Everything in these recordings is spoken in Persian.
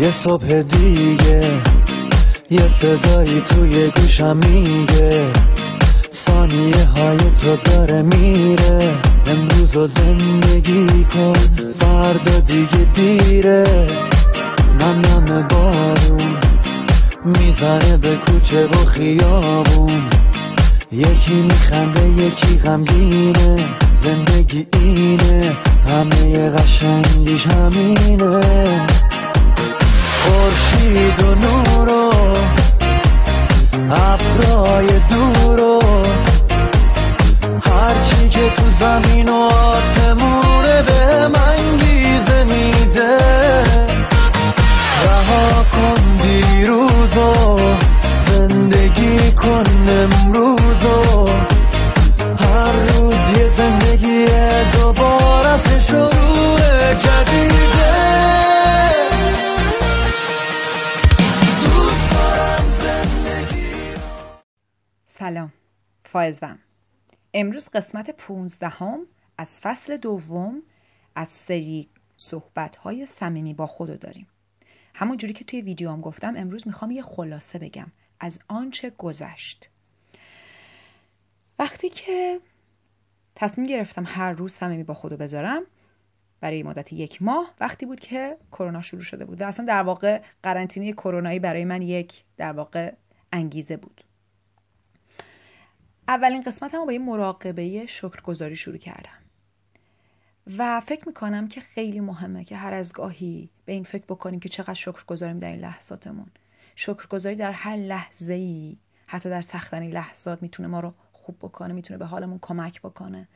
یه صبح دیگه یه صدایی توی گوشم میگه. ثانیه های تو داره میره امروز و زندگی کن فردا دیگه دیره. نم نم بارون می‌زنه به کوچه و خیابون. یکی میخنده یکی غمگینه زندگی اینه همه قشنگیش همینه. خورشید و نور و ابرای دور و هرچی که تو زمین و امروز قسمت 15 هم از فصل دوم از سری صحبت های صمیمی با خودو داریم. همون جوری که توی ویدیو هم گفتم امروز می‌خوام یه خلاصه بگم از آنچه گذشت. وقتی که تصمیم گرفتم هر روز صمیمی با خودو بذارم برای مدت یک ماه وقتی بود که کرونا شروع شده بود و اصلا در واقع قرنطینه کرونایی برای من یک در واقع انگیزه بود. اولین قسمت هم با یه مراقبه شکرگزاری شروع کردم. و فکر می‌کنم که خیلی مهمه که هر از گاهی به این فکر بکنیم که چقدر شکر گذاریم در این لحظاتمون. شکرگزاری در هر لحظه ای حتی در سختترین لحظات می‌تونه ما رو خوب بکنه می‌تونه به حالمون کمک بکنه.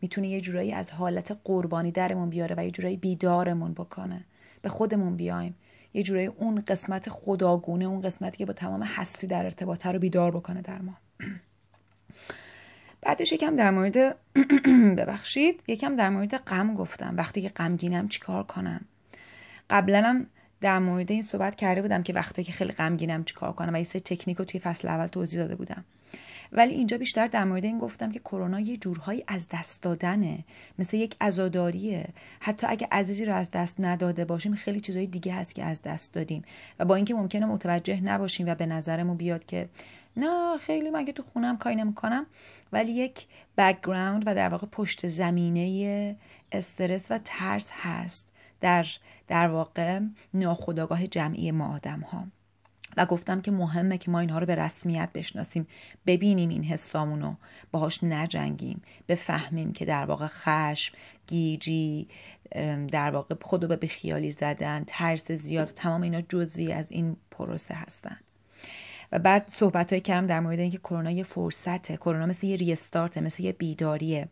می‌تونه یه جورایی از حالت قربانی درمون بیاره و یه جورایی بیدارمون بکنه. به خودمون بیایم. یه جورایی اون قسمت خداگونه اون قسمتی که با تمام هستی در ارتباطه رو بیدار بکنه در ما. بعدش یکم در مورد ببخشید یکم در مورد غم گفتم. وقتی که غمگینم چیکار کنم؟ قبلا هم در مورد این صحبت کرده بودم که وقتی که خیلی غمگینم چیکار کنم و یه سری تکنیک رو توی فصل اول توضیح داده بودم. ولی اینجا بیشتر در مورد این گفتم که کرونا یه جورهایی از دست دادنه. مثل یک عزاداریه. حتی اگه عزیزی رو از دست نداده باشیم خیلی چیزهای دیگه هست که از دست دادیم. و با اینکه ممکنه متوجه نباشیم و به نظرمون بیاد که نه خیلی من که تو خونم کاری نمی‌کنم. ولی یک بکگراند و در واقع پشت زمینه استرس و ترس هست در در واقع ناخودآگاه جمعی ما آدم ها و گفتم که مهمه که ما اینها رو به رسمیت بشناسیم. ببینیم این حسامونو. باهاش نجنگیم. بفهمیم که در واقع خشم گیجی در واقع خودو به بیخیالی زدن ترس زیاد تمام اینا جزوی از این پروسه هستن. و بعد صحبت های کردم در مورد اینکه کرونا یه فرصته. کرونا مثل یه ریستارته مثل یه بیداریه.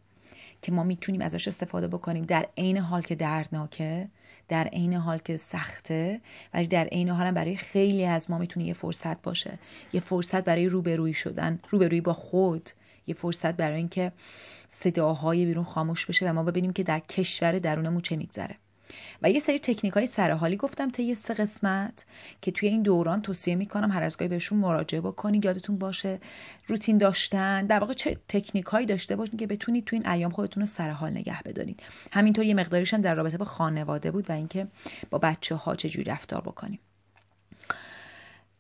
که ما می‌تونیم ازش استفاده بکنیم. در عین حال که دردناکه در عین حال که سخته ولی در عین حال هم برای خیلی از ما می‌تونه یه فرصت باشه. یه فرصت برای روبرویی شدن. روبرویی با خود. یه فرصت برای اینکه صداهای بیرون خاموش بشه و ما ببینیم که در کشور درونمون چه میگذره. و یه سری تکنیک های سرحالی گفتم طی سه قسمت که توی این دوران توصیه می‌کنم هر از گاهی بهشون مراجعه بکنید یادتون باشه روتین داشتن در واقع چه تکنیک هایی داشته باشین که بتونید توی این ایام خودتون رو سرحال نگه بدارید همینطور یه مقداریش هم در رابطه با خانواده بود و اینکه با بچه ها چجوری رفتار بکنیم.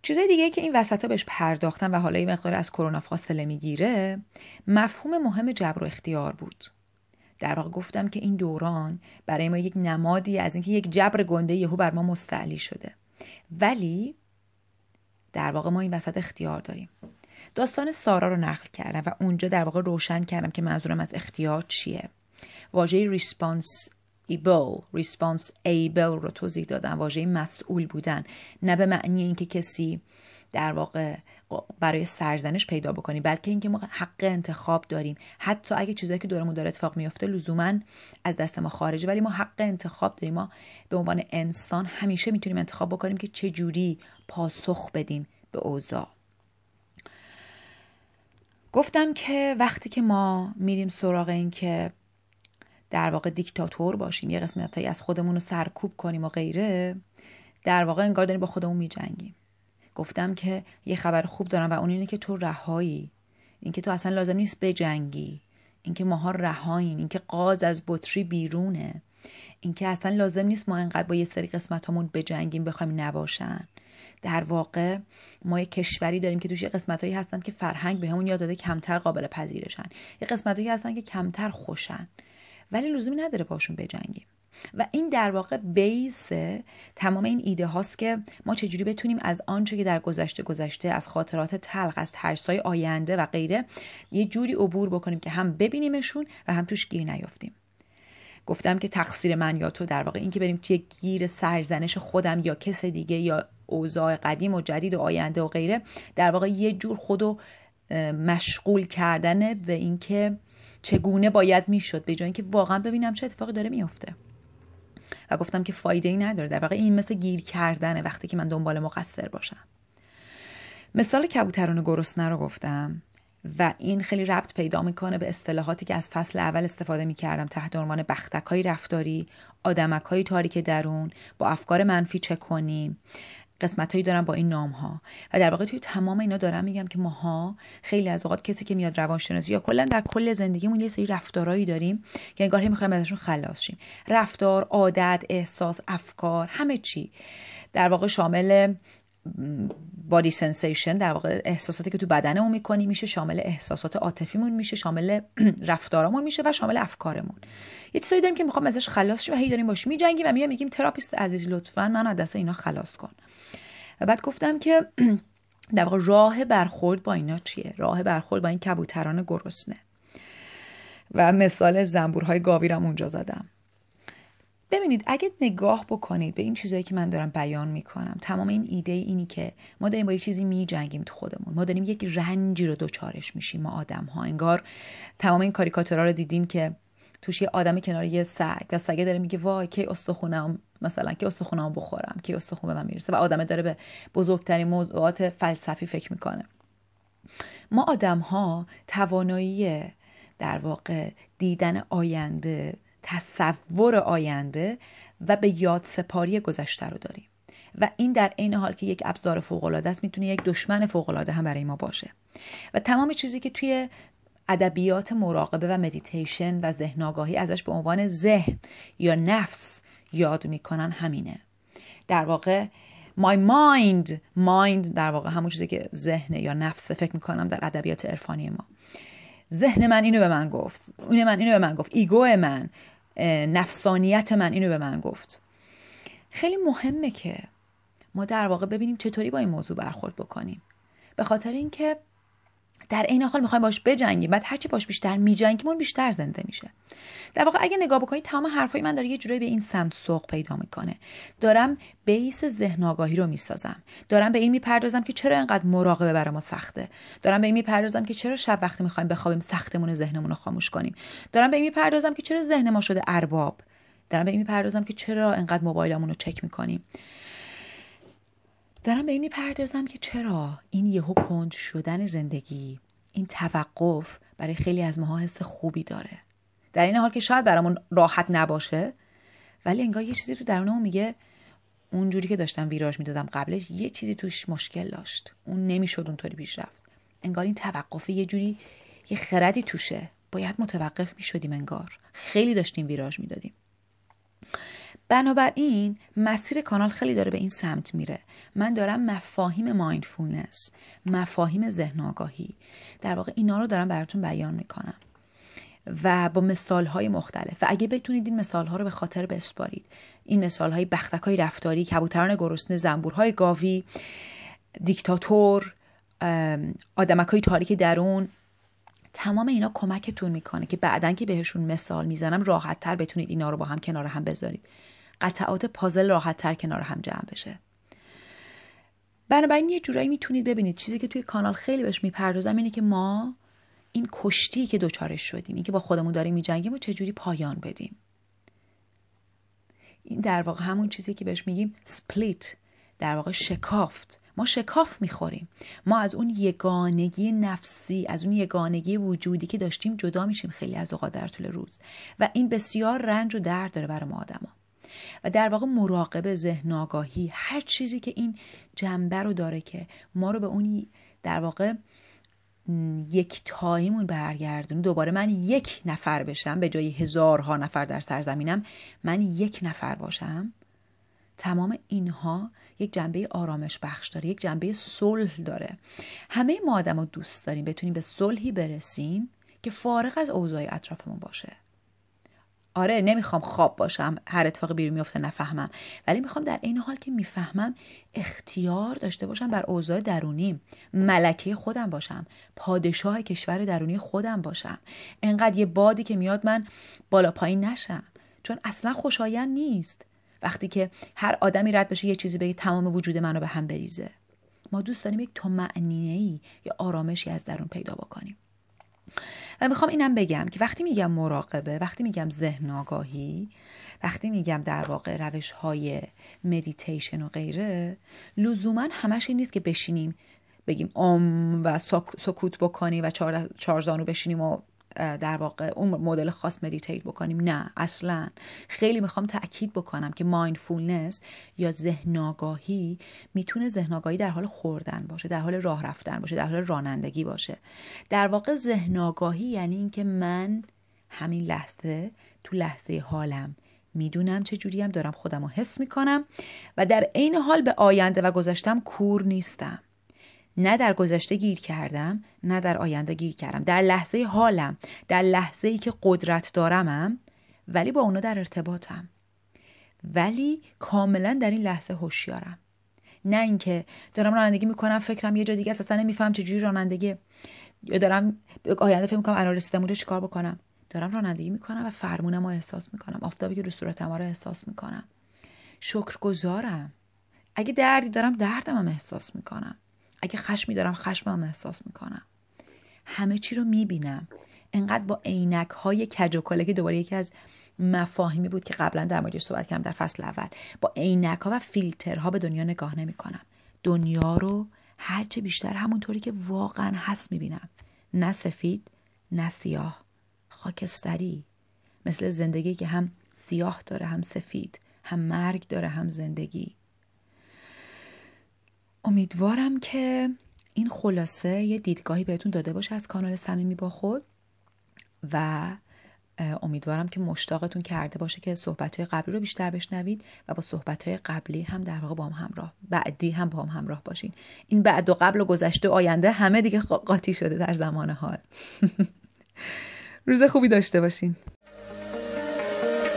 چیزای دیگه که این وسط ها بهش پرداختن و حالا یه مقدار از کرونا فاصله می‌گیره مفهوم مهم جبر و اختیار بود. در واقع گفتم که این دوران برای ما یک نمادی از اینکه یک جبر گنده یهو بر ما مستعلی شده. ولی در واقع ما این وسط اختیار داریم. داستان سارا رو نقل کردم و اونجا در واقع روشن کردم که منظورم از اختیار چیه. واژه response able response able رو توضیح دادم واژه مسئول بودن. نه به معنی اینکه کسی در واقع برای سرزنش پیدا بکنیم بلکه اینکه ما حق انتخاب داریم. حتی اگه چیزایی که دورمون داره اتفاق میفته لزوما از دست ما خارجه ولی ما حق انتخاب داریم. ما به عنوان انسان همیشه می‌تونیم انتخاب بکنیم که چه جوری پاسخ بدیم به اوضاع. گفتم که وقتی که ما میریم سراغ این که در واقع دیکتاتور باشیم یه قسمتایی از خودمون رو سرکوب کنیم و غیره در واقع انگار داریم با خودمون میجنگیم. گفتم که یه خبر خوب دارم و اون اینه که تو رهایی. اینکه تو اصلا لازم نیست بجنگی. اینکه ماها رهاییم. اینکه قاز از بطری بیرونه. اینکه اصلا لازم نیست ما انقدر با یه سری قسمت همون بجنگیم بخوایم نباشن. در واقع ما یه کشوری داریم که توش یه قسمتهایی هستن که فرهنگ بهمون یاد داده کمتر قابل پذیرشن. یه قسمتهایی هستن که کمتر خوشن. ولی لزومی نداره باشون بجنگیم. و این در واقع بیس تمام این ایده هاست که ما چجوری بتونیم از آنچه که در گذشته گذشته از خاطرات تلخ از ترسای آینده و غیره یه جوری عبور بکنیم که هم ببینیمشون و هم توش گیر نیافتیم. گفتم که تقصیر من یا تو در واقع این که بریم توی گیر سرزنش خودم یا کس دیگه یا اوضاع قدیم و جدید و آینده و غیره در واقع یه جور خودو مشغول کردن به اینکه چگونه باید می‌شد به جای اینکه واقعا ببینم چه اتفاقی داره میفته و گفتم که فایده ای نداره. در واقع این مثل گیر کردنه وقتی که من دنبال مقصر باشم. مثال کبوتران گرسنه رو گفتم و این خیلی ربط پیدا می‌کنه به اصطلاحاتی که از فصل اول استفاده می‌کردم. تحت عنوان بختک های رفتاری آدمک های تاریک درون با افکار منفی چه کنیم. قسمت هایی دارم با این نام ها و در واقع توی تمام اینا دارم میگم که ماها خیلی از اوقات کسی که میاد روانشناسی یا کلا در کل زندگیمون یه سری رفتارهایی داریم که انگار می‌خوایم ازشون خلاص شیم. رفتار عادت احساس افکار همه چی. در واقع شامل بادی سنسیشن در واقع احساساتی که تو بدنمون می‌کنیم میشه شامل احساسات عاطفیمون میشه شامل رفتارامون میشه و شامل افکارمون. یه چیزایی داریم که می‌خوام ازش خلاص شیم و هی داریم باش میجنگیم و میگیم میگیم تراپیست عزیز لطفا من از دست اینا خلاص کن. و بعد گفتم که در واقع راه برخورد با اینا چیه؟ راه برخورد با این کبوتران گرسنه. و مثال زنبورهای گاویرم اونجا زدم. ببینید اگه نگاه بکنید به این چیزهایی که من دارم بیان می‌کنم تمام این ایده اینی که ما داریم با یه چیزی میجنگیم تو خودمون ما داریم یک رنجی رو دوچارش میشیم ما آدم ها انگار تمام این کاریکاتورها رو دیدیم که توش یه آدم کنار یه سگ و سگه داره میگه وای کی استخونم مثلا کی استخونم بخورم کی استخون به من می‌رسه. و آدمه داره به بزرگترین موضوعات فلسفی فکر می‌کنه. ما آدم ها توانایی در واقع دیدن آینده تصور آینده و به یاد سپاری گذشته رو داریم. و این در عین حال که یک ابزار فوق العاده است می‌تونه یک دشمن فوق العاده هم برای ما باشه. و تمام چیزی که توی ادبیات مراقبه و مدیتیشن و ذهن آگاهی ازش به عنوان ذهن یا نفس یاد می‌کنن همینه. در واقع my mind mind در واقع همون چیزی که ذهن یا نفس فکر می‌کنم در ادبیات عرفانی ما. ذهن من اینو به من گفت. اون من اینو به من گفت. ego من نفسانیت من اینو به من گفت. خیلی مهمه که ما در واقع ببینیم چطوری با این موضوع برخورد بکنیم. به خاطر اینکه در عین حال می‌خوایم باش بجنگیم. بعد هرچی باش بیشتر میجنگیم اون بیشتر زنده میشه. در واقع اگه نگاه بکنید تمام حرفای من داره یه جورایی به این سمت سوق پیدا می‌کنه. دارم بیس ذهن آگاهی رو می‌سازم. دارم به این می‌پردازم که چرا اینقدر مراقبه برای ما سخته. دارم به این می‌پردازم که چرا شب وقتی می‌خوایم بخوابیم سختمون ذهنمون رو خاموش کنیم. دارم به این می‌پردازم که چرا ذهن ما شده ارباب. دارم به این می‌پردازم که چرا اینقدر موبایلمون رو چک می‌کنیم. دارم به این می‌پردازم که چرا این یهو کند شدن زندگی این توقف برای خیلی از ماها حس خوبی داره. در این حال که شاید برامون راحت نباشه ولی انگار یه چیزی تو درونمون میگه اونجوری که داشتم ویراژ می‌دادم قبلش یه چیزی توش مشکل داشت. اون نمی‌شد اونطوری پیش رفت انگار این توقف یه جوری یه خردی توشه. باید متوقف می‌شدیم انگار. خیلی داشتیم ویراژ می‌دادیم. بنابراین مسیر کانال خیلی داره به این سمت میره. من دارم مفاهیم مایندفولنس مفاهیم ذهن آگاهی در واقع اینا رو دارم براتون بیان می‌کنم. و با مثال های مختلف. و اگه بتونید این مثال ها رو به خاطر بسپارید این مثال های بختک های رفتاری کبوتران گرسنه زنبورهای گاوی دیکتاتور آدمک های تاریک درون تمام اینا کمکتون می‌کنه که بعدا که بهشون مثال می‌زنم راحت تر بتونید اینا رو با هم کنار هم بذارید. قطعات پازل راحت تر کنار هم جمع بشه. بنابراین یه جورایی می‌تونید ببینید. چیزی که توی کانال خیلی بهش می‌پردازم اینه که ما این کشتی که دوچارش شدیم این که با خودمون داریم میجنگیم و چجوری پایان بدیم. این در واقع همون چیزی که بهش میگیم سپلیت در واقع شکافت. ما شکاف می‌خوریم. ما از اون یگانگی نفسی از اون یگانگی وجودی که داشتیم جدا میشیم خیلی از اوقات در طول روز. و این بسیار رنج و درد داره برای ما آدما. و در واقع مراقبه ذهن آگاهی هر چیزی که این جنبه رو داره که ما رو به اون در واقع یک تاییمون برگردون دوباره من یک نفر بشم به جای هزارها نفر در سرزمینم من یک نفر باشم. تمام اینها یک جنبه آرامش بخش داره یک جنبه صلح داره. همه ما آدم رو دوست داریم بتونیم به صلحی برسیم که فارغ از اوضاع اطرافمون باشه. آره نمی‌خوام خواب باشم هر اتفاق بیرون میفته نفهمم. ولی می‌خوام در این حال که می‌فهمم اختیار داشته باشم بر اوضاع درونی ملکه خودم باشم پادشاه کشور درونی خودم باشم. انقدر یه بادی که میاد من بالا پایین نشم. چون اصلا خوشایند نیست. وقتی که هر آدمی رد بشه یه چیزی بگه تمام وجود منو به هم بریزه. ما دوست داریم یک طمأنینه ای یا آرامشی از درون پیدا بکنیم. و می‌خوام اینم بگم که وقتی میگم مراقبه وقتی میگم ذهن آگاهی وقتی میگم در واقع روش های مدیتیشن و غیره لزوما همش این نیست که بشینیم بگیم ام و سکوت بکنیم و چهار زانو بشینیم و در واقع اون مدل خاص meditate بکنیم. نه اصلا. خیلی می‌خوام تاکید بکنم که mindfulness یا ذهن آگاهی می‌تونه ذهن آگاهی در حال خوردن باشه در حال راه رفتن باشه در حال رانندگی باشه. در واقع ذهن آگاهی یعنی اینکه من همین لحظه تو لحظه حالم می‌دونم چه جوری دارم خودم رو حس می‌کنم و در عین حال به آینده و گذشتم کور نیستم. نه در گذشته گیر کردم نه در آینده گیر کردم. در لحظه حالم در لحظه ای که قدرت دارمم ولی با اونا در ارتباطم. ولی کاملا در این لحظه هوشیارم. نه اینکه دارم رانندگی می‌کنم فکرم یه جا دیگه اصلا نمیفهم چجوری رانندگی. یا دارم آینده فکر می‌کنم الان رسیدم اونجا چیکار بکنم. دارم رانندگی می‌کنم و فرمونم رو احساس می‌کنم. آفتابی که رو صورتم رو احساس می‌کنم. شکر گذارم اگه دردی دارم دردم هم احساس می‌کنم. اگه خشمی دارم خشمم احساس می‌کنم. همه چی رو می‌بینم. انقدر با عینک های کج و که دوباره یکی از مفاهیمی بود که قبلا در موردش صحبت کردم در فصل اول. با عینک ها و فیلترها به دنیا نگاه نمی‌کنم. دنیا رو هرچه بیشتر همونطوری که واقعا هست می‌بینم. نه سفید نه سیاه. خاکستری. مثل زندگی که هم سیاه داره هم سفید هم مرگ داره هم زندگی. امیدوارم که این خلاصه یه دیدگاهی بهتون داده باشه از کانال صمیمی با خود و امیدوارم که مشتاقتون کرده باشه که صحبت قبلی رو بیشتر بشنوید و با صحبت قبلی هم در واقع با هم همراه بعدی هم با هم همراه باشین. این بعد و قبل و گذشته و آینده همه دیگه قاطی شده در زمان حال. روز خوبی داشته باشین.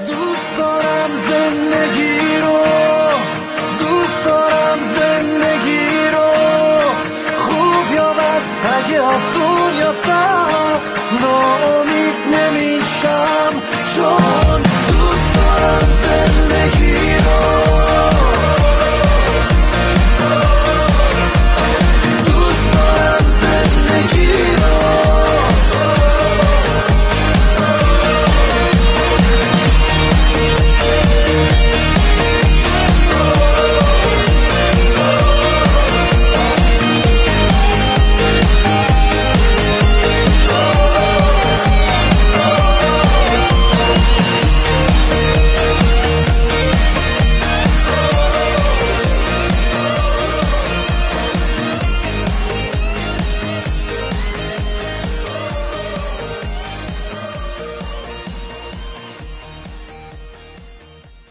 دوست دارم زندگی Yes.